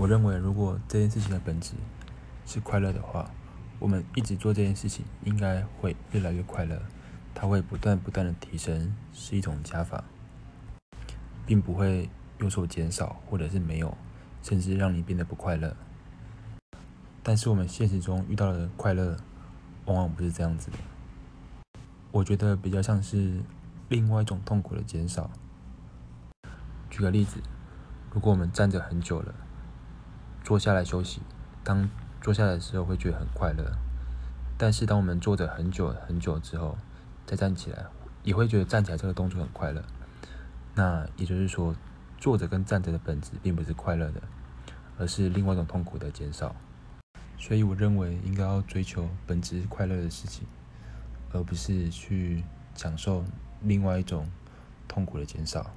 我认为，如果这件事情的本质是快乐的话，我们一直做这件事情应该会越来越快乐。它会不断不断的提升，是一种加法，并不会有所减少，或者是没有，甚至让你变得不快乐。但是我们现实中遇到的快乐，往往不是这样子的。我觉得比较像是另外一种痛苦的减少。举个例子，如果我们站着很久了，坐下来休息，当坐下来的时候会觉得很快乐，但是当我们坐着很久很久之后，再站起来，也会觉得站起来这个动作很快乐。那也就是说，坐着跟站着的本质并不是快乐的，而是另外一种痛苦的减少。所以我认为应该要追求本质快乐的事情，而不是去享受另外一种痛苦的减少。